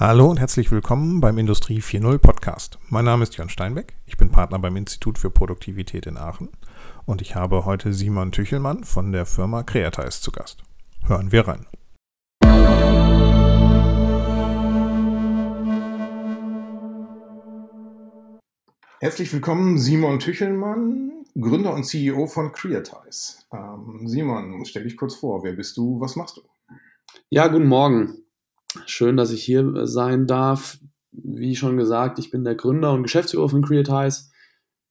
Hallo und herzlich willkommen beim Industrie 4.0 Podcast. Mein Name ist Jörn Steinbeck, ich bin Partner beim Institut für Produktivität in Aachen und ich habe heute Simon Tüchelmann von der Firma Creatize zu Gast. Hören wir rein. Herzlich willkommen, Simon Tüchelmann, Gründer und CEO von Creatize. Ähm, Simon, stell dich kurz vor, wer bist du, was machst du? Ja, guten Morgen. Schön, dass ich hier äh, sein darf. Wie schon gesagt, ich bin der Gründer und Geschäftsführer von Creatize.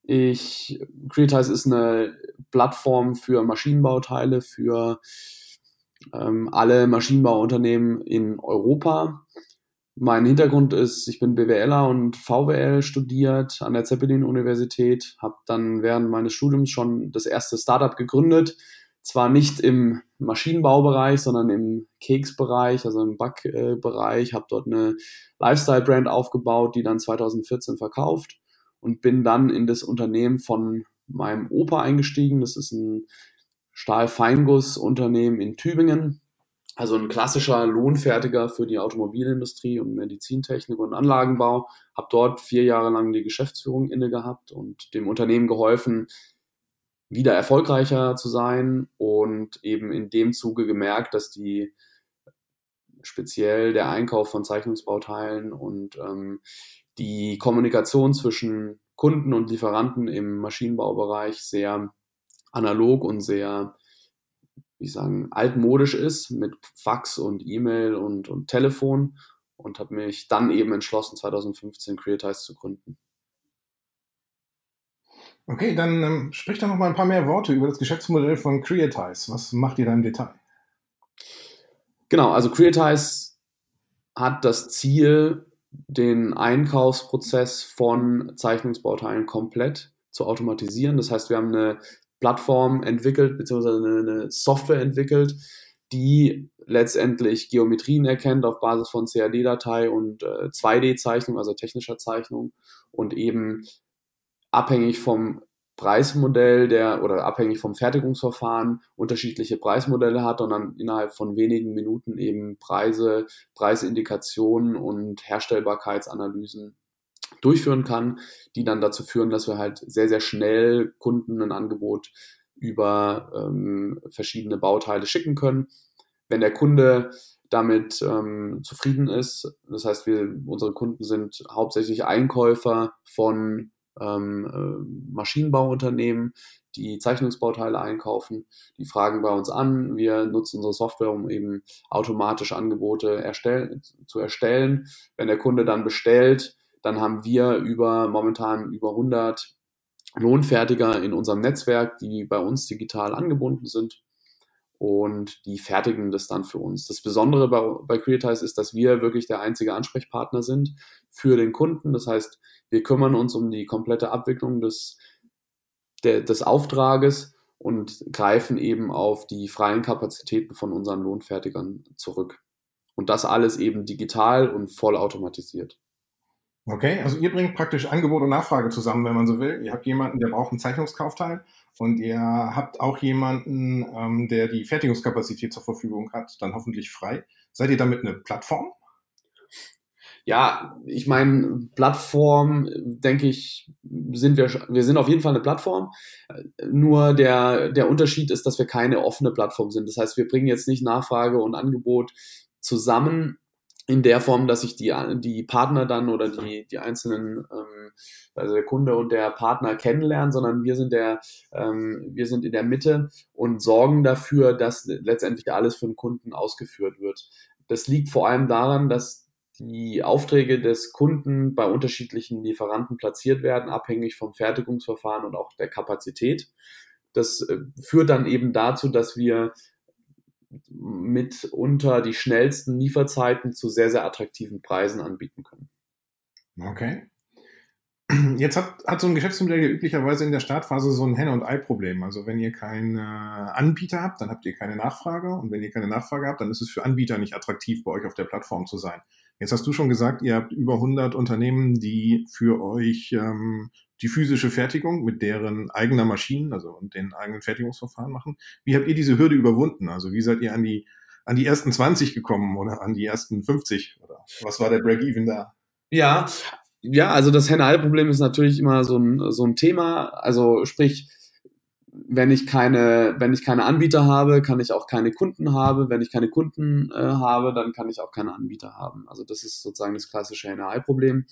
Ich, Creatize ist eine Plattform für Maschinenbauteile für ähm, alle Maschinenbauunternehmen in Europa. Mein Hintergrund ist, ich bin BWLer und VWL studiert an der Zeppelin-Universität, habe dann während meines Studiums schon das erste Startup gegründet, zwar nicht im Maschinenbaubereich, sondern im Keksbereich, also im Backbereich, habe dort eine Lifestyle-Brand aufgebaut, die dann 2014 verkauft und bin dann in das Unternehmen von meinem Opa eingestiegen. Das ist ein Stahlfeingussunternehmen in Tübingen, also ein klassischer Lohnfertiger für die Automobilindustrie und Medizintechnik und Anlagenbau. Habe dort vier Jahre lang die Geschäftsführung inne gehabt und dem Unternehmen geholfen, wieder erfolgreicher zu sein und eben in dem Zuge gemerkt, dass die speziell der Einkauf von Zeichnungsbauteilen und ähm, die Kommunikation zwischen Kunden und Lieferanten im Maschinenbaubereich sehr analog und sehr, wie sagen, altmodisch ist mit Fax und E-Mail und, und Telefon und habe mich dann eben entschlossen, 2015 Creatize zu gründen. Okay, dann ähm, sprich doch noch mal ein paar mehr Worte über das Geschäftsmodell von Creatize. Was macht ihr da im Detail? Genau, also Creatize hat das Ziel, den Einkaufsprozess von Zeichnungsbauteilen komplett zu automatisieren. Das heißt, wir haben eine Plattform entwickelt, beziehungsweise eine, Software entwickelt, die letztendlich Geometrien erkennt auf Basis von CAD-Datei und äh, 2D-Zeichnung, also technischer Zeichnung und eben abhängig vom Preismodell der oder abhängig vom Fertigungsverfahren unterschiedliche Preismodelle hat und dann innerhalb von wenigen Minuten eben Preise, Preisindikationen und Herstellbarkeitsanalysen durchführen kann, die dann dazu führen, dass wir halt sehr, sehr schnell Kunden ein Angebot über ähm, verschiedene Bauteile schicken können. Wenn der Kunde damit ähm, zufrieden ist, das heißt, wir, unsere Kunden sind hauptsächlich Einkäufer von ähm, äh, Maschinenbauunternehmen, die Zeichnungsbauteile einkaufen. Die fragen bei uns an. Wir nutzen unsere Software, um eben automatisch Angebote erstell zu erstellen. Wenn der Kunde dann bestellt, dann haben wir über momentan über 100 Lohnfertiger in unserem Netzwerk, die bei uns digital angebunden sind und die fertigen das dann für uns. Das Besondere bei, bei Creatize ist, dass wir wirklich der einzige Ansprechpartner sind für den Kunden. Das heißt, wir kümmern uns um die komplette Abwicklung des, der, des Auftrages und greifen eben auf die freien Kapazitäten von unseren Lohnfertigern zurück. Und das alles eben digital und vollautomatisiert. Okay, also ihr bringt praktisch Angebot und Nachfrage zusammen, wenn man so will. Ihr habt jemanden, der braucht einen Zeichnungskaufteil und ihr habt auch jemanden, ähm, der die Fertigungskapazität zur Verfügung hat, dann hoffentlich frei. Seid ihr damit eine Plattform? Ja, ich meine, Plattform, denke ich, sind wir, wir sind auf jeden Fall eine Plattform. Nur der, der Unterschied ist, dass wir keine offene Plattform sind. Das heißt, wir bringen jetzt nicht Nachfrage und Angebot zusammen in der Form, dass sich die, die Partner dann oder die, die einzelnen, ähm, also der Kunde und der Partner kennenlernen, sondern wir sind der, ähm, wir sind in der Mitte und sorgen dafür, dass letztendlich alles für den Kunden ausgeführt wird. Das liegt vor allem daran, dass die Aufträge des Kunden bei unterschiedlichen Lieferanten platziert werden, abhängig vom Fertigungsverfahren und auch der Kapazität. Das äh, führt dann eben dazu, dass wir mitunter die schnellsten Lieferzeiten zu sehr, sehr attraktiven Preisen anbieten können. Okay. Jetzt hat, hat so ein Geschäftsmodell ja üblicherweise in der Startphase so ein Henne- und Ei-Problem. Also wenn ihr keinen Anbieter habt, dann habt ihr keine Nachfrage. Und wenn ihr keine Nachfrage habt, dann ist es für Anbieter nicht attraktiv, bei euch auf der Plattform zu sein. Jetzt hast du schon gesagt, ihr habt über 100 Unternehmen, die für euch ähm, die physische Fertigung mit deren eigener Maschinen, also und den eigenen Fertigungsverfahren machen. Wie habt ihr diese Hürde überwunden? Also wie seid ihr an die an die ersten 20 gekommen oder an die ersten 50? Oder was war der Break-Even da? Ja, ja, also das Henne-Ei-Problem ist natürlich immer so ein, so ein Thema. Also sprich, wenn ich keine, wenn ich keine Anbieter habe, kann ich auch keine Kunden haben. Wenn ich keine Kunden äh, habe, dann kann ich auch keine Anbieter haben. Also das ist sozusagen das klassische Henne-Ei-Problem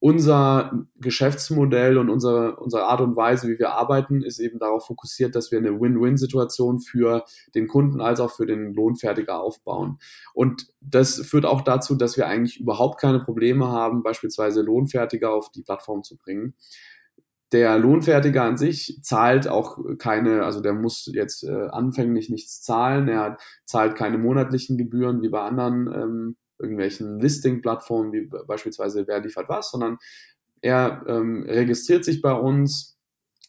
unser Geschäftsmodell und unsere, unsere Art und Weise, wie wir arbeiten, ist eben darauf fokussiert, dass wir eine Win-Win-Situation für den Kunden als auch für den Lohnfertiger aufbauen. Und das führt auch dazu, dass wir eigentlich überhaupt keine Probleme haben, beispielsweise Lohnfertiger auf die Plattform zu bringen. Der Lohnfertiger an sich zahlt auch keine, also der muss jetzt äh, anfänglich nichts zahlen, er zahlt keine monatlichen Gebühren wie bei anderen ähm, irgendwelchen Listing-Plattformen wie beispielsweise Wer liefert was, sondern er ähm, registriert sich bei uns,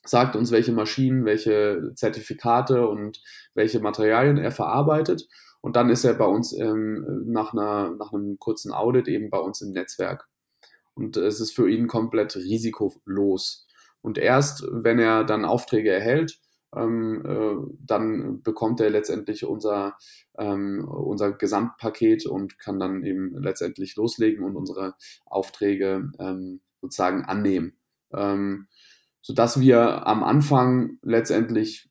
sagt uns, welche Maschinen, welche Zertifikate und welche Materialien er verarbeitet. Und dann ist er bei uns ähm, nach, einer, nach einem kurzen Audit eben bei uns im Netzwerk. Und es ist für ihn komplett risikolos. Und erst, wenn er dann Aufträge erhält, ähm, äh, dann bekommt er letztendlich unser, ähm, unser Gesamtpaket und kann dann eben letztendlich loslegen und unsere Aufträge ähm, sozusagen annehmen. Ähm, sodass wir am Anfang letztendlich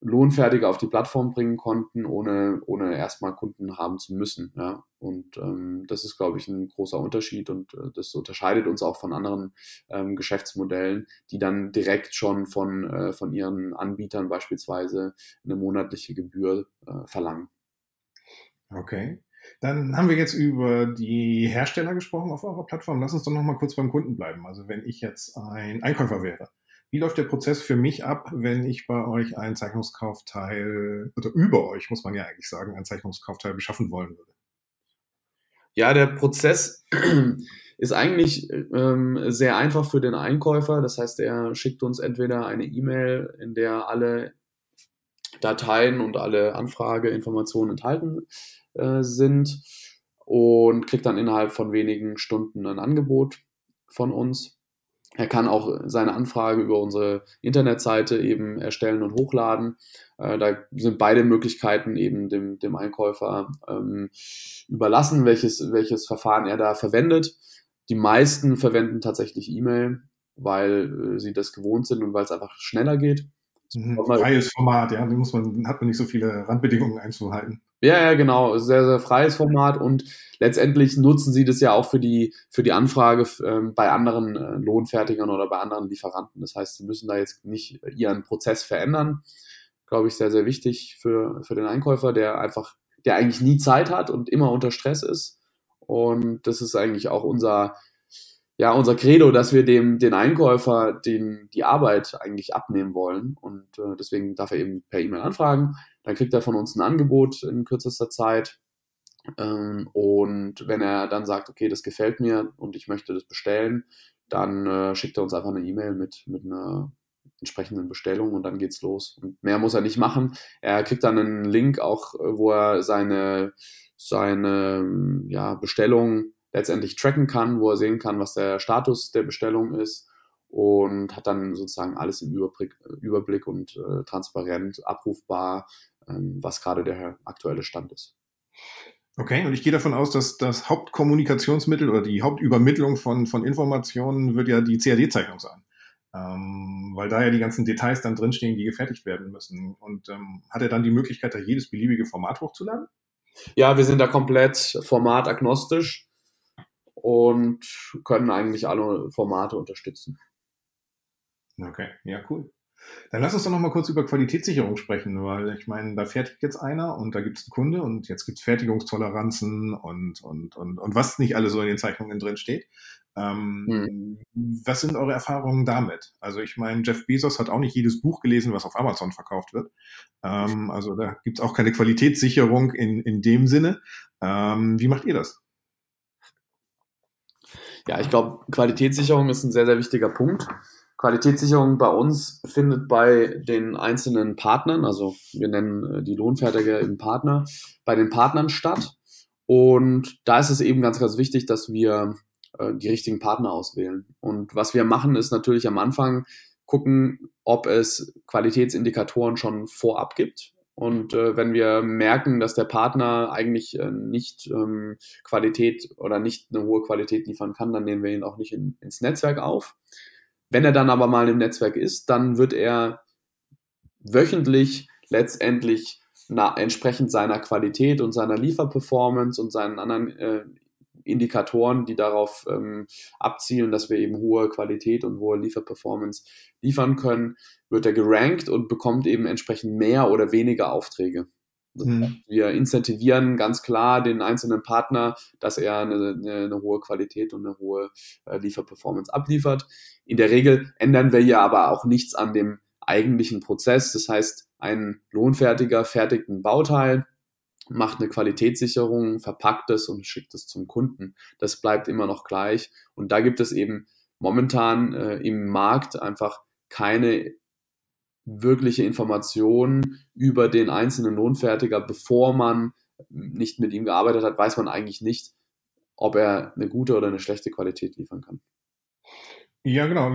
Lohnfertige auf die Plattform bringen konnten, ohne, ohne erstmal Kunden haben zu müssen. Ja. Und ähm, das ist, glaube ich, ein großer Unterschied und äh, das unterscheidet uns auch von anderen ähm, Geschäftsmodellen, die dann direkt schon von, äh, von ihren Anbietern beispielsweise eine monatliche Gebühr äh, verlangen. Okay. Dann haben wir jetzt über die Hersteller gesprochen auf eurer Plattform. Lass uns doch noch mal kurz beim Kunden bleiben. Also wenn ich jetzt ein Einkäufer wäre, wie läuft der Prozess für mich ab, wenn ich bei euch ein Zeichnungskaufteil, oder über euch, muss man ja eigentlich sagen, ein Zeichnungskaufteil beschaffen wollen würde? Ja, der Prozess ist eigentlich ähm, sehr einfach für den Einkäufer. Das heißt, er schickt uns entweder eine E-Mail, in der alle Dateien und alle Anfrageinformationen enthalten äh, sind und kriegt dann innerhalb von wenigen Stunden ein Angebot von uns. Er kann auch seine Anfrage über unsere Internetseite eben erstellen und hochladen. Äh, da sind beide Möglichkeiten eben dem, dem Einkäufer ähm, überlassen, welches, welches Verfahren er da verwendet. Die meisten verwenden tatsächlich E-Mail, weil äh, sie das gewohnt sind und weil es einfach schneller geht. Mhm. Freies Format, ja, da muss man, hat man nicht so viele Randbedingungen einzuhalten. Ja, ja, genau. Sehr, sehr freies Format und letztendlich nutzen sie das ja auch für die, für die Anfrage ähm, bei anderen äh, Lohnfertigern oder bei anderen Lieferanten. Das heißt, sie müssen da jetzt nicht ihren Prozess verändern. Glaube ich, sehr, sehr wichtig für, für den Einkäufer, der einfach, der eigentlich nie Zeit hat und immer unter Stress ist. Und das ist eigentlich auch unser, ja, unser Credo, dass wir dem, den Einkäufer den, die Arbeit eigentlich abnehmen wollen. Und äh, deswegen darf er eben per E-Mail anfragen. Dann kriegt er von uns ein Angebot in kürzester Zeit. Ähm, und wenn er dann sagt, okay, das gefällt mir und ich möchte das bestellen, dann äh, schickt er uns einfach eine E-Mail mit, mit einer entsprechenden Bestellung und dann geht's los. Und mehr muss er nicht machen. Er kriegt dann einen Link auch, wo er seine, seine ja, Bestellung letztendlich tracken kann, wo er sehen kann, was der Status der Bestellung ist und hat dann sozusagen alles im Überblick, Überblick und äh, transparent abrufbar, was gerade der aktuelle Stand ist. Okay, und ich gehe davon aus, dass das Hauptkommunikationsmittel oder die Hauptübermittlung von, von Informationen wird ja die CAD-Zeichnung sein. Ähm, weil da ja die ganzen Details dann drinstehen, die gefertigt werden müssen. Und ähm, hat er dann die Möglichkeit, da jedes beliebige Format hochzuladen? Ja, wir sind da komplett formatagnostisch und können eigentlich alle Formate unterstützen. Okay, ja, cool. Dann lass uns doch noch mal kurz über Qualitätssicherung sprechen, weil ich meine, da fertigt jetzt einer und da gibt es einen Kunde und jetzt gibt es Fertigungstoleranzen und, und, und, und was nicht alles so in den Zeichnungen drin steht. Ähm, hm. Was sind eure Erfahrungen damit? Also ich meine, Jeff Bezos hat auch nicht jedes Buch gelesen, was auf Amazon verkauft wird. Ähm, also da gibt es auch keine Qualitätssicherung in, in dem Sinne. Ähm, wie macht ihr das? Ja, ich glaube, Qualitätssicherung ist ein sehr, sehr wichtiger Punkt. Qualitätssicherung bei uns findet bei den einzelnen Partnern, also wir nennen äh, die Lohnfertiger eben Partner, bei den Partnern statt. Und da ist es eben ganz, ganz wichtig, dass wir äh, die richtigen Partner auswählen. Und was wir machen, ist natürlich am Anfang gucken, ob es Qualitätsindikatoren schon vorab gibt. Und äh, wenn wir merken, dass der Partner eigentlich äh, nicht ähm, Qualität oder nicht eine hohe Qualität liefern kann, dann nehmen wir ihn auch nicht in, ins Netzwerk auf. Wenn er dann aber mal im Netzwerk ist, dann wird er wöchentlich letztendlich na, entsprechend seiner Qualität und seiner Lieferperformance und seinen anderen äh, Indikatoren, die darauf ähm, abzielen, dass wir eben hohe Qualität und hohe Lieferperformance liefern können, wird er gerankt und bekommt eben entsprechend mehr oder weniger Aufträge. Mhm. Wir incentivieren ganz klar den einzelnen Partner, dass er eine, eine, eine hohe Qualität und eine hohe äh, Lieferperformance abliefert. In der Regel ändern wir ja aber auch nichts an dem eigentlichen Prozess. Das heißt, ein Lohnfertiger fertigt ein Bauteil, macht eine Qualitätssicherung, verpackt es und schickt es zum Kunden. Das bleibt immer noch gleich. Und da gibt es eben momentan äh, im Markt einfach keine wirkliche Information über den einzelnen Lohnfertiger, bevor man nicht mit ihm gearbeitet hat, weiß man eigentlich nicht, ob er eine gute oder eine schlechte Qualität liefern kann. Ja, genau.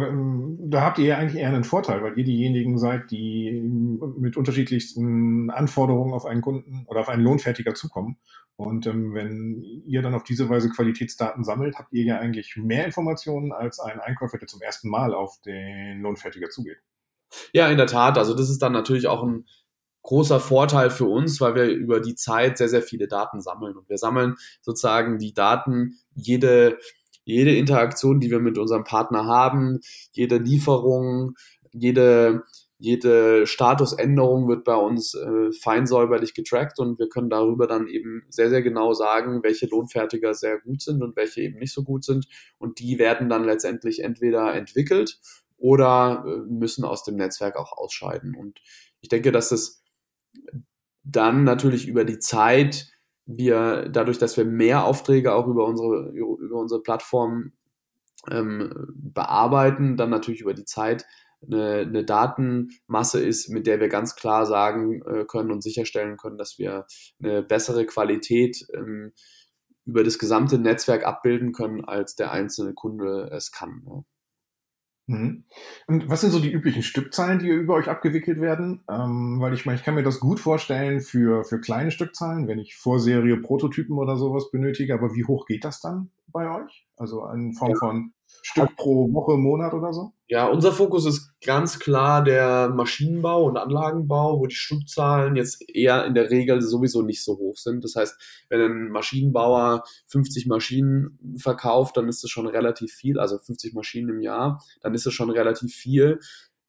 Da habt ihr ja eigentlich eher einen Vorteil, weil ihr diejenigen seid, die mit unterschiedlichsten Anforderungen auf einen Kunden oder auf einen Lohnfertiger zukommen. Und ähm, wenn ihr dann auf diese Weise Qualitätsdaten sammelt, habt ihr ja eigentlich mehr Informationen als ein Einkäufer, der zum ersten Mal auf den Lohnfertiger zugeht. Ja, in der Tat. Also das ist dann natürlich auch ein großer Vorteil für uns, weil wir über die Zeit sehr, sehr viele Daten sammeln. Und wir sammeln sozusagen die Daten jede jede Interaktion, die wir mit unserem Partner haben, jede Lieferung, jede, jede Statusänderung wird bei uns äh, feinsäuberlich getrackt und wir können darüber dann eben sehr, sehr genau sagen, welche Lohnfertiger sehr gut sind und welche eben nicht so gut sind. Und die werden dann letztendlich entweder entwickelt oder äh, müssen aus dem Netzwerk auch ausscheiden. Und ich denke, dass es dann natürlich über die Zeit wir dadurch, dass wir mehr Aufträge auch über unsere, über unsere Plattform ähm, bearbeiten, dann natürlich über die Zeit eine, eine, Datenmasse ist, mit der wir ganz klar sagen äh, können und sicherstellen können, dass wir eine bessere Qualität ähm, über das gesamte Netzwerk abbilden können, als der einzelne Kunde es kann. Ja. Mhm. Und was sind so die üblichen Stückzahlen, die über euch abgewickelt werden? Ähm, weil ich meine, ich kann mir das gut vorstellen für, für kleine Stückzahlen, wenn ich Vorserie Prototypen oder sowas benötige, aber wie hoch geht das dann bei euch? Also in Form ja. von Stück pro Woche, Monat oder so? Ja, unser Fokus ist ganz klar der Maschinenbau und Anlagenbau, wo die Stückzahlen jetzt eher in der Regel sowieso nicht so hoch sind. Das heißt, wenn ein Maschinenbauer 50 Maschinen verkauft, dann ist das schon relativ viel, also 50 Maschinen im Jahr, dann ist das schon relativ viel.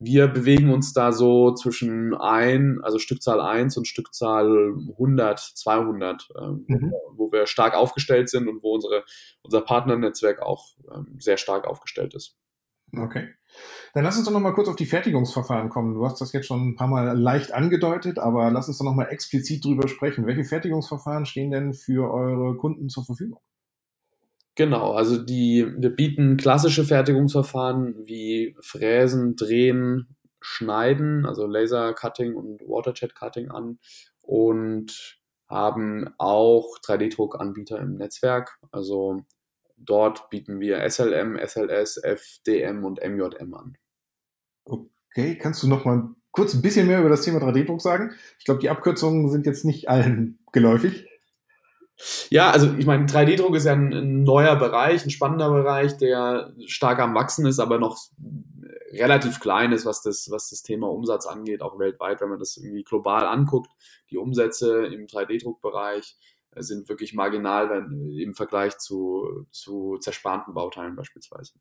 Wir bewegen uns da so zwischen ein, also Stückzahl 1 und Stückzahl 100, 200, ähm, mhm. wo wir stark aufgestellt sind und wo unsere, unser Partnernetzwerk auch ähm, sehr stark aufgestellt ist. Okay. Dann lass uns doch nochmal kurz auf die Fertigungsverfahren kommen. Du hast das jetzt schon ein paar Mal leicht angedeutet, aber lass uns doch nochmal explizit drüber sprechen. Welche Fertigungsverfahren stehen denn für eure Kunden zur Verfügung? Genau, also die, wir bieten klassische Fertigungsverfahren wie Fräsen, Drehen, Schneiden, also Laser Cutting und Waterjet Cutting an und haben auch 3D-Druckanbieter im Netzwerk. Also dort bieten wir SLM, SLS, FDM und MJM an. Okay, kannst du noch mal kurz ein bisschen mehr über das Thema 3D-Druck sagen? Ich glaube, die Abkürzungen sind jetzt nicht allen geläufig. Ja, also ich meine, 3D-Druck ist ja ein, ein, neuer Bereich, ein spannender Bereich, der stark am Wachsen ist, aber noch relativ klein ist, was das, was das Thema Umsatz angeht, auch weltweit, wenn man das irgendwie global anguckt. Die Umsätze im 3D-Druckbereich äh, sind wirklich marginal wenn, im Vergleich zu, zu zersparten Bauteilen beispielsweise.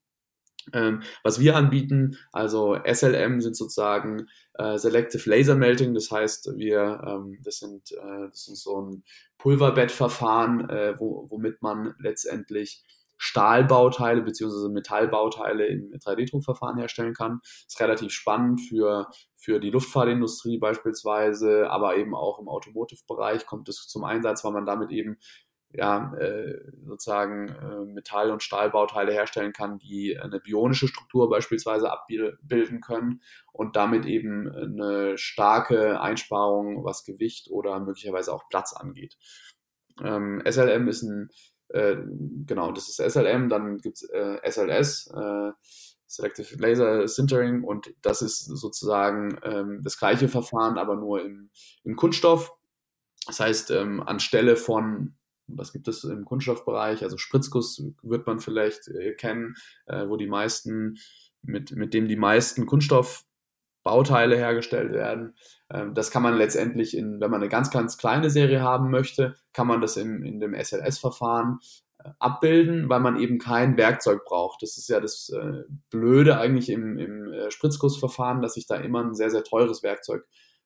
Ähm, was wir anbieten, also SLM sind sozusagen äh, Selective Laser Melting, das heißt, wir, ähm, das, sind, äh, das sind so ein Pulverbettverfahren, äh, wo, womit man letztendlich Stahlbauteile bzw. Metallbauteile im 3D-Druckverfahren herstellen kann. Das ist relativ spannend für, für die Luftfahrtindustrie beispielsweise, aber eben auch im Automotive-Bereich kommt es zum Einsatz, weil man damit eben ja, äh, sozusagen äh, Metall- und Stahlbauteile herstellen kann, die eine bionische Struktur beispielsweise abbilden können und damit eben eine starke Einsparung, was Gewicht oder möglicherweise auch Platz angeht. Ähm, SLM ist ein, äh, genau, das ist SLM, dann gibt es äh, SLS, äh, Selective Laser Sintering und das ist sozusagen ähm, das gleiche Verfahren, aber nur im, im Kunststoff. Das heißt, ähm, anstelle von, was gibt es im Kunststoffbereich, also Spritzguss wird man vielleicht äh, kennen, äh, wo die meisten, mit, mit dem die meisten Kunststoffbauteile hergestellt werden. Ähm, das kann man letztendlich, in, wenn man eine ganz, ganz kleine Serie haben möchte, kann man das in, in dem SLS-Verfahren abbilden, weil man eben kein Werkzeug braucht. Das ist ja das äh, Blöde eigentlich im, im äh, Spritzgussverfahren, dass ich da immer ein sehr, sehr teures Werkzeug,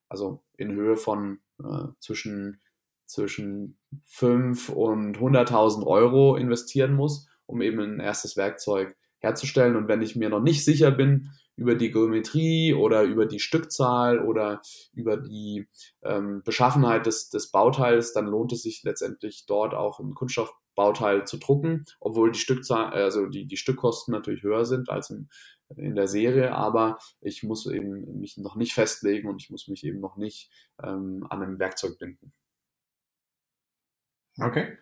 also in Höhe von äh, zwischen, zwischen 5 und 100.000 Euro investieren muss, um eben ein erstes Werkzeug herzustellen. Und wenn ich mir noch nicht sicher bin über die Geometrie oder über die Stückzahl oder über die ähm, Beschaffenheit des, des Bauteils, dann lohnt es sich letztendlich dort auch ein Kunststoffbauteil zu drucken, obwohl die Stückzahl, also die, die Stückkosten natürlich höher sind als in, in der Serie, aber ich muss eben mich noch nicht festlegen und ich muss mich eben noch nicht ähm, an einem Werkzeug binden. Okay.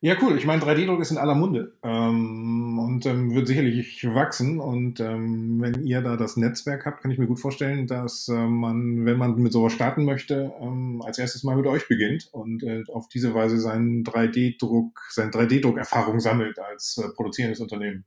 Ja, cool. Ich meine, 3D-Druck ist in aller Munde ähm, und ähm, wird sicherlich wachsen. Und ähm, wenn ihr da das Netzwerk habt, kann ich mir gut vorstellen, dass äh, man, wenn man mit sowas starten möchte, ähm, als erstes mal mit euch beginnt und äh, auf diese Weise seinen 3D-Druck, seine 3D-Druck-Erfahrung sammelt als äh, produzierendes Unternehmen.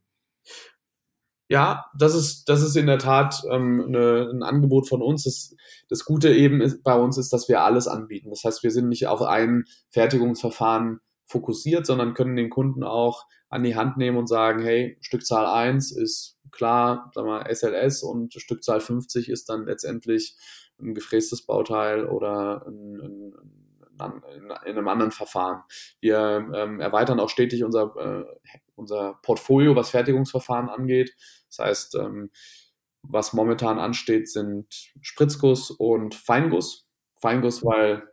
Ja, das ist, das ist in der Tat ähm, eine, ein Angebot von uns. Das, das Gute eben ist, bei uns ist, dass wir alles anbieten. Das heißt, wir sind nicht auf ein Fertigungsverfahren fokussiert, sondern können den Kunden auch an die Hand nehmen und sagen, hey, Stückzahl 1 ist klar, sagen wir SLS und Stückzahl 50 ist dann letztendlich ein gefrästes Bauteil oder ein, ein, in, einem anderen Verfahren. Wir ähm, erweitern auch stetig unser, äh, unser Portfolio, was Fertigungsverfahren angeht. Das heißt, ähm, was momentan ansteht, sind Spritzguss und Feinguss. Feinguss, weil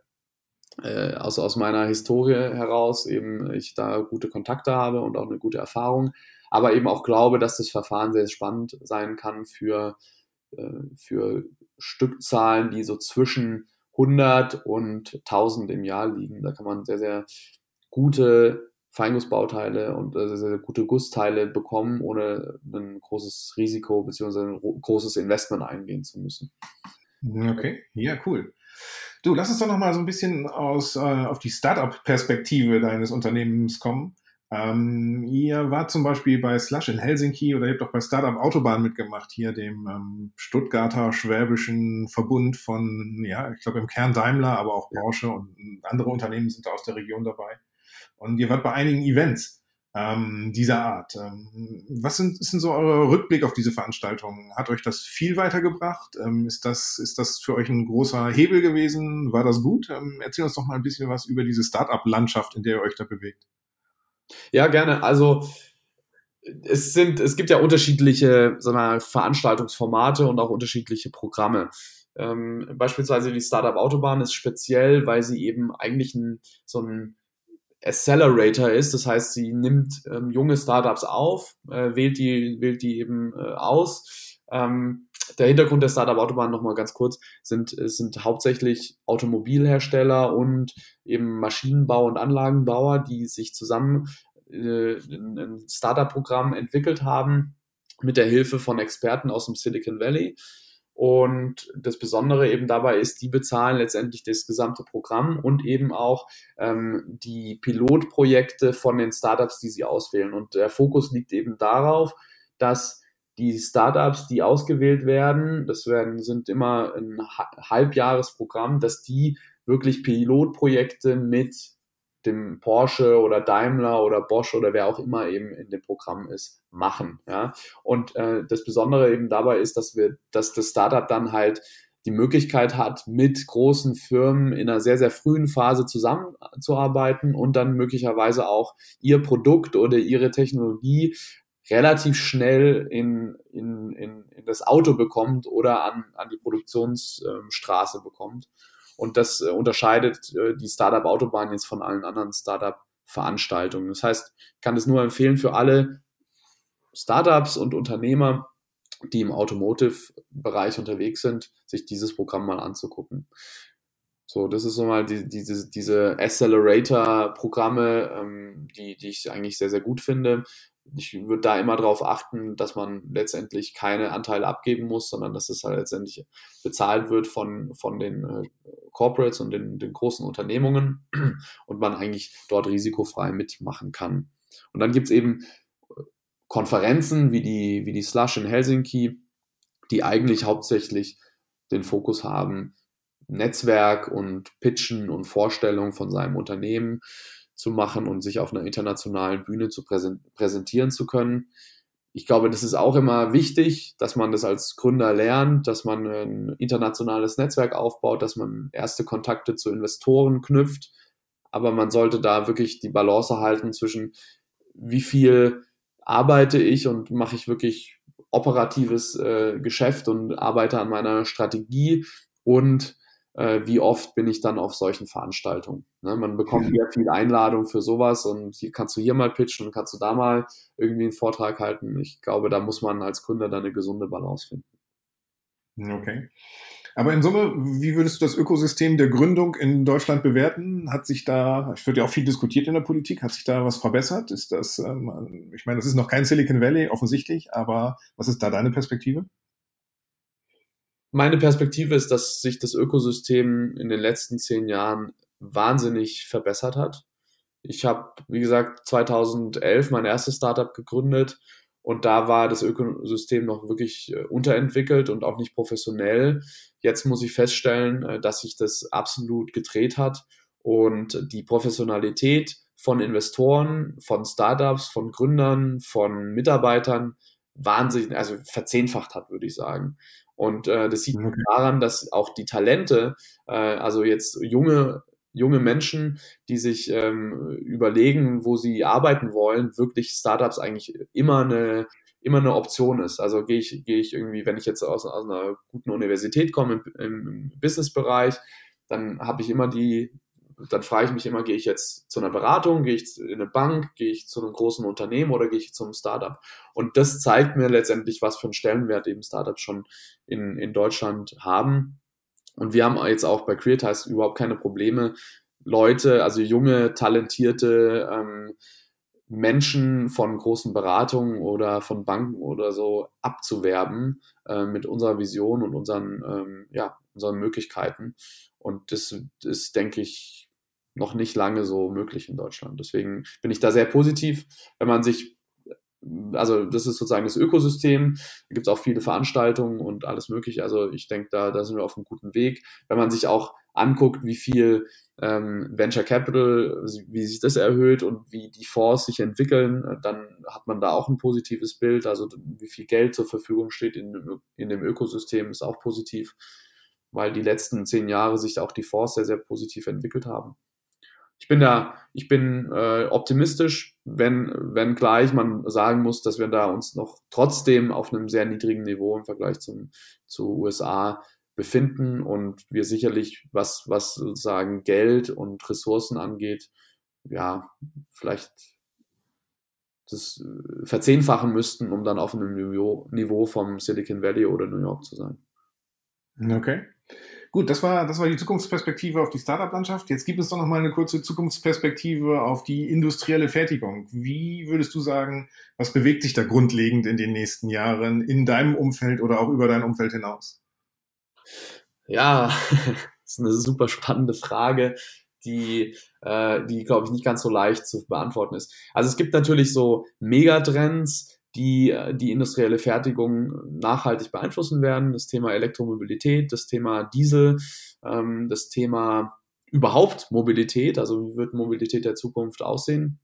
äh, aus, aus meiner Historie heraus eben ich da gute Kontakte habe und auch eine gute Erfahrung, aber eben auch glaube, dass das Verfahren sehr spannend sein kann für, äh, für Stückzahlen, die so zwischen 100 und 1000 im Jahr liegen. Da kann man sehr, sehr gute Feingussbauteile und äh, sehr, sehr gute Gussteile bekommen, ohne ein großes Risiko bzw. ein großes Investment eingehen zu müssen. Okay, ja, cool. Du, lass uns doch noch mal so ein bisschen aus, äh, auf die Startup-Perspektive deines Unternehmens kommen. Ähm, ihr wart zum Beispiel bei Slush in Helsinki oder ihr habt auch bei Startup Autobahn mitgemacht, hier dem ähm, Stuttgarter Schwäbischen Verbund von, ja, ich glaube im Kern Daimler, aber auch Porsche und andere Unternehmen sind da aus der Region dabei. Und ihr wart bei einigen Events ähm, dieser Art. Ähm, was sind, ist denn so euer Rückblick auf diese Veranstaltung? Hat euch das viel weitergebracht? Ähm, ist, das, ist das für euch ein großer Hebel gewesen? War das gut? Ähm, erzähl uns doch mal ein bisschen was über diese Startup-Landschaft, in der ihr euch da bewegt. Ja, gerne. Also es sind, es gibt ja unterschiedliche sagen wir, Veranstaltungsformate und auch unterschiedliche Programme. Ähm, beispielsweise die Startup Autobahn ist speziell, weil sie eben eigentlich ein, so ein Accelerator ist. Das heißt, sie nimmt ähm, junge Startups auf, äh, wählt, die, wählt die eben äh, aus. Ähm, der Hintergrund der Startup Autobahn nochmal ganz kurz sind, sind hauptsächlich Automobilhersteller und eben Maschinenbau und Anlagenbauer, die sich zusammen äh, ein Startup-Programm entwickelt haben mit der Hilfe von Experten aus dem Silicon Valley und das Besondere eben dabei ist, die bezahlen letztendlich das gesamte Programm und eben auch ähm, die Pilotprojekte von den Startups, die sie auswählen. Und der Fokus liegt eben darauf, dass die Startups, die ausgewählt werden, das werden, sind immer ein Halbjahresprogramm, dass die wirklich Pilotprojekte mit dem Porsche oder Daimler oder Bosch oder wer auch immer eben in dem Programm ist, machen. Ja? Und äh, das Besondere eben dabei ist, dass wir, dass das Startup dann halt die Möglichkeit hat, mit großen Firmen in einer sehr, sehr frühen Phase zusammenzuarbeiten und dann möglicherweise auch ihr Produkt oder ihre Technologie relativ schnell in, in, in, in das Auto bekommt oder an, an die Produktionsstraße bekommt. Und das äh, unterscheidet äh, die Startup Autobahn jetzt von allen anderen Startup Veranstaltungen. Das heißt, ich kann es nur empfehlen für alle Startups und Unternehmer, die im Automotive-Bereich unterwegs sind, sich dieses Programm mal anzugucken. So, das ist so mal die, diese, diese Accelerator-Programme, ähm, die, die ich eigentlich sehr, sehr gut finde. Ich würde da immer darauf achten, dass man letztendlich keine Anteile abgeben muss, sondern dass es halt letztendlich bezahlt wird von, von den äh, Corporates und den, den großen Unternehmungen und man eigentlich dort risikofrei mitmachen kann. Und dann gibt es eben Konferenzen wie die, wie die Slush in Helsinki, die eigentlich hauptsächlich den Fokus haben, Netzwerk und Pitchen und Vorstellungen von seinem Unternehmen zu machen und sich auf einer internationalen Bühne zu präsentieren zu können. Ich glaube, das ist auch immer wichtig, dass man das als Gründer lernt, dass man ein internationales Netzwerk aufbaut, dass man erste Kontakte zu Investoren knüpft. Aber man sollte da wirklich die Balance halten zwischen, wie viel arbeite ich und mache ich wirklich operatives äh, Geschäft und arbeite an meiner Strategie und wie oft bin ich dann auf solchen Veranstaltungen. Ne? Man bekommt sehr viel Einladung für sowas und hier kannst du hier mal pitchen und kannst du da mal irgendwie einen Vortrag halten. Ich glaube, da muss man als Gründer dann eine gesunde Balance finden. Okay. Aber in Summe, wie würdest du das Ökosystem der Gründung in Deutschland bewerten? Hat sich da, ich würde ja auch viel diskutiert in der Politik, hat sich da was verbessert? Ist das, ähm, ich meine, das ist noch kein Silicon Valley offensichtlich, aber was ist da deine Perspektive? Meine Perspektive ist, dass sich das Ökosystem in den letzten zehn Jahren wahnsinnig verbessert hat. Ich habe, wie gesagt, 2011 mein erstes Startup gegründet und da war das Ökosystem noch wirklich äh, unterentwickelt und auch nicht professionell. Jetzt muss ich feststellen, äh, dass sich das absolut gedreht hat und die Professionalität von Investoren, von Startups, von Gründern, von Mitarbeitern wahnsinnig, also verzehnfacht hat, würde ich sagen. Und äh, das sieht man okay. daran, dass auch die Talente, äh, also jetzt junge junge Menschen, die sich ähm, überlegen, wo sie arbeiten wollen, wirklich Startups eigentlich immer eine immer eine Option ist. Also gehe ich, gehe ich irgendwie, wenn ich jetzt aus, aus einer guten Universität komme im, im Businessbereich, dann habe ich immer die, dann frage ich mich immer, gehe ich jetzt zu einer Beratung, gehe ich in eine Bank, gehe ich zu einem großen Unternehmen oder gehe ich zum Startup? Und das zeigt mir letztendlich, was für einen Stellenwert eben Startups schon in, in Deutschland haben. Und wir haben jetzt auch bei Creatize überhaupt keine Probleme, Leute, also junge, talentierte ähm, Menschen von großen Beratungen oder von Banken oder so abzuwerben äh, mit unserer Vision und unseren, ähm, ja, unseren Möglichkeiten. Und das ist, denke ich, noch nicht lange so möglich in Deutschland. Deswegen bin ich da sehr positiv, wenn man sich also das ist sozusagen das Ökosystem. Da gibt es auch viele Veranstaltungen und alles Mögliche. Also ich denke, da, da sind wir auf einem guten Weg. Wenn man sich auch anguckt, wie viel ähm, Venture Capital, wie sich das erhöht und wie die Fonds sich entwickeln, dann hat man da auch ein positives Bild. Also wie viel Geld zur Verfügung steht in, in dem Ökosystem ist auch positiv, weil die letzten zehn Jahre sich auch die Fonds sehr, sehr positiv entwickelt haben ich bin da, ich bin äh, optimistisch, wenn, wenn gleich man sagen muss, dass wir da uns noch trotzdem auf einem sehr niedrigen Niveau im Vergleich zum, zu USA befinden und wir sicherlich, was, was sozusagen Geld und Ressourcen angeht, ja, vielleicht das äh, verzehnfachen müssten, um dann auf einem Niveau, Niveau vom Silicon Valley oder New York zu sein. Okay. Gut, das war, das war die Zukunftsperspektive auf die Startup-Landschaft. Jetzt gibt es doch noch mal eine kurze Zukunftsperspektive auf die industrielle Fertigung. Wie würdest du sagen, was bewegt sich da grundlegend in den nächsten Jahren in deinem Umfeld oder auch über dein Umfeld hinaus? Ja, das ist eine super spannende Frage, die, äh, die glaube ich, nicht ganz so leicht zu beantworten ist. Also es gibt natürlich so Megatrends, die äh, die industrielle Fertigung nachhaltig beeinflussen werden. Das Thema Elektromobilität, das Thema Diesel, ähm, das Thema überhaupt Mobilität, also wie wird Mobilität der Zukunft aussehen,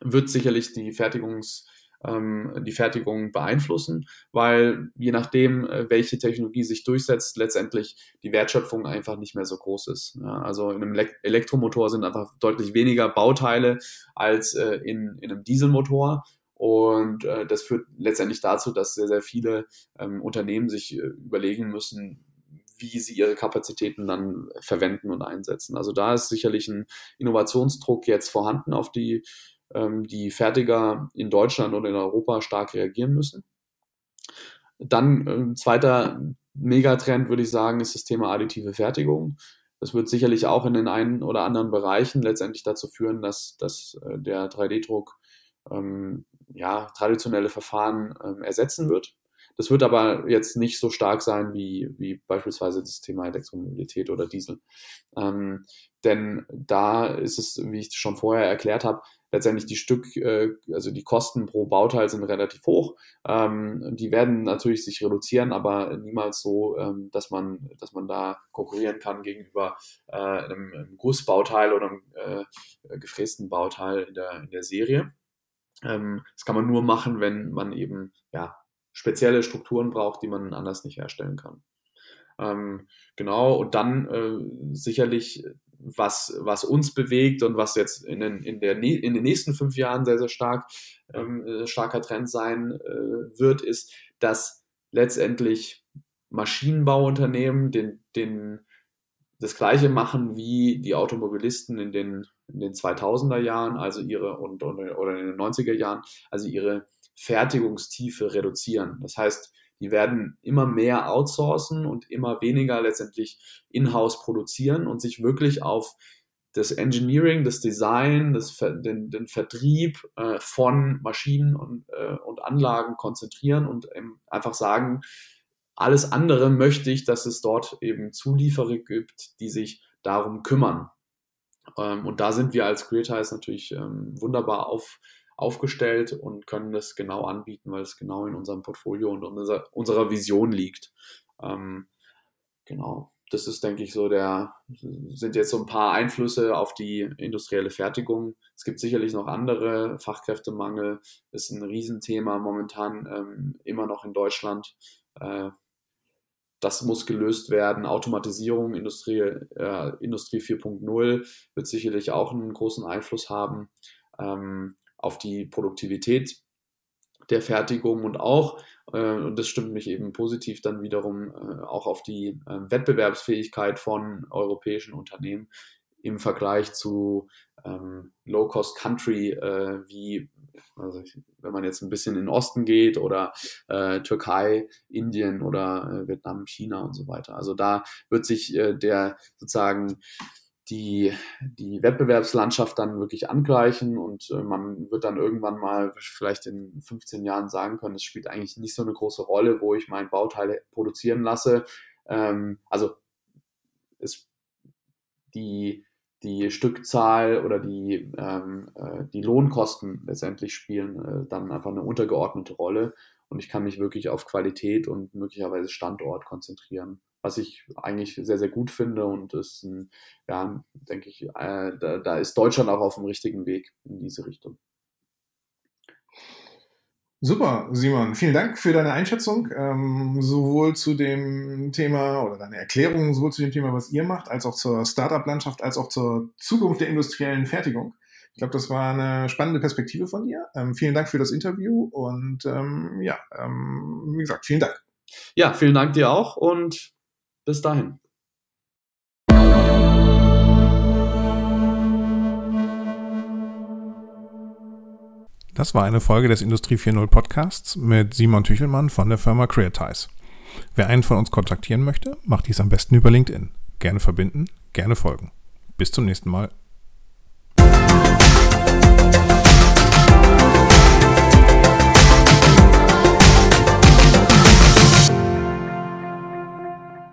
wird sicherlich die Fertigungs ähm, die Fertigung beeinflussen, weil je nachdem, äh, welche Technologie sich durchsetzt, letztendlich die Wertschöpfung einfach nicht mehr so groß ist. also in einem Elektromotor sind einfach deutlich weniger Bauteile als äh, in, in einem Dieselmotor und äh, das führt letztendlich dazu, dass sehr, sehr viele ähm, Unternehmen sich äh, überlegen müssen, wie sie ihre Kapazitäten dann verwenden und einsetzen. Also da ist sicherlich ein Innovationsdruck jetzt vorhanden, auf die ähm, die Fertiger in Deutschland und in Europa stark reagieren müssen. Dann ein äh, zweiter Megatrend, würde ich sagen, ist das Thema additive Fertigung. Das wird sicherlich auch in den einen oder anderen Bereichen letztendlich dazu führen, dass, dass äh, der 3D-Druck ähm, ja, traditionelle Verfahren ähm, ersetzen wird. Das wird aber jetzt nicht so stark sein wie, wie beispielsweise das Thema Elektromobilität oder Diesel. Ähm, denn da ist es, wie ich schon vorher erklärt habe, letztendlich die Stück, äh, also die Kosten pro Bauteil sind relativ hoch. Ähm, die werden natürlich sich reduzieren, aber niemals so, ähm, dass man, dass man da konkurrieren kann gegenüber äh, einem, einem, Gussbauteil oder einem äh, gefrästen Bauteil in der, in der Serie. Ähm, das kann man nur machen, wenn man eben ja, spezielle Strukturen braucht, die man anders nicht herstellen kann. Ähm, genau, und dann äh, sicherlich, was, was uns bewegt und was jetzt in den, in, der, in den nächsten fünf Jahren sehr, sehr stark ähm, äh, starker Trend sein äh, wird, ist, dass letztendlich Maschinenbauunternehmen den, den, das Gleiche machen wie die Automobilisten in den, in den 2000er Jahren, also ihre, und, oder in den 90er Jahren, also ihre Fertigungstiefe reduzieren. Das heißt, die werden immer mehr outsourcen und immer weniger letztendlich in-house produzieren und sich wirklich auf das Engineering, das Design, das, den, den Vertrieb äh, von Maschinen und, äh, und Anlagen konzentrieren und ähm, einfach sagen, alles andere möchte ich, dass es dort eben Zulieferer gibt, die sich darum kümmern. Ähm, und da sind wir als Creatize natürlich ähm, wunderbar auf, aufgestellt und können das genau anbieten, weil es genau in unserem Portfolio und unser, unserer Vision liegt. Ähm, genau, das ist, denke ich, so der, sind jetzt so ein paar Einflüsse auf die industrielle Fertigung. Es gibt sicherlich noch andere. Fachkräftemangel ist ein Riesenthema momentan immer noch in Deutschland. Das muss gelöst werden. Automatisierung, Industrie, äh, Industrie 4.0 wird sicherlich auch einen großen Einfluss haben. Ähm, auf die Produktivität der Fertigung und auch, äh, und das stimmt mich eben positiv dann wiederum, äh, auch auf die äh, Wettbewerbsfähigkeit von europäischen Unternehmen im Vergleich zu ähm, Low-Cost-Country äh, wie, also wenn man jetzt ein bisschen in den Osten geht oder äh, Türkei, Indien oder äh, Vietnam, China und so weiter. Also da wird sich der sozusagen die, die Wettbewerbslandschaft dann wirklich angleichen und äh, man wird dann irgendwann mal vielleicht in 15 Jahren sagen können, es spielt eigentlich nicht so eine große Rolle, wo ich mein Bauteil produzieren lasse. Ähm, also es, die, die Stückzahl oder die, ähm, äh, die Lohnkosten letztendlich spielen äh, dann einfach eine untergeordnete Rolle und ich kann mich wirklich auf Qualität und möglicherweise Standort konzentrieren was ich eigentlich sehr, sehr gut finde und ist, ein, ja, denke ich, äh, da, da, ist Deutschland auch auf dem richtigen Weg in diese Richtung. Super, Simon. Vielen Dank für deine Einschätzung, ähm, sowohl zu dem Thema oder deine Erklärung, sowohl zu dem Thema, was ihr macht, als auch zur Startup-Landschaft, als auch zur Zukunft der industriellen Fertigung. Ich glaube, das war eine spannende Perspektive von dir. Ähm, vielen Dank für das Interview und ähm, ja, ähm, wie gesagt, vielen Dank. Ja, vielen Dank dir auch und bis dahin. Das war eine Folge des Industrie 4.0 Podcasts mit Simon Tüchelmann von der Firma Creatize. Wer einen von uns kontaktieren möchte, macht dies am besten über LinkedIn. Gerne verbinden, gerne folgen. Bis zum nächsten Mal.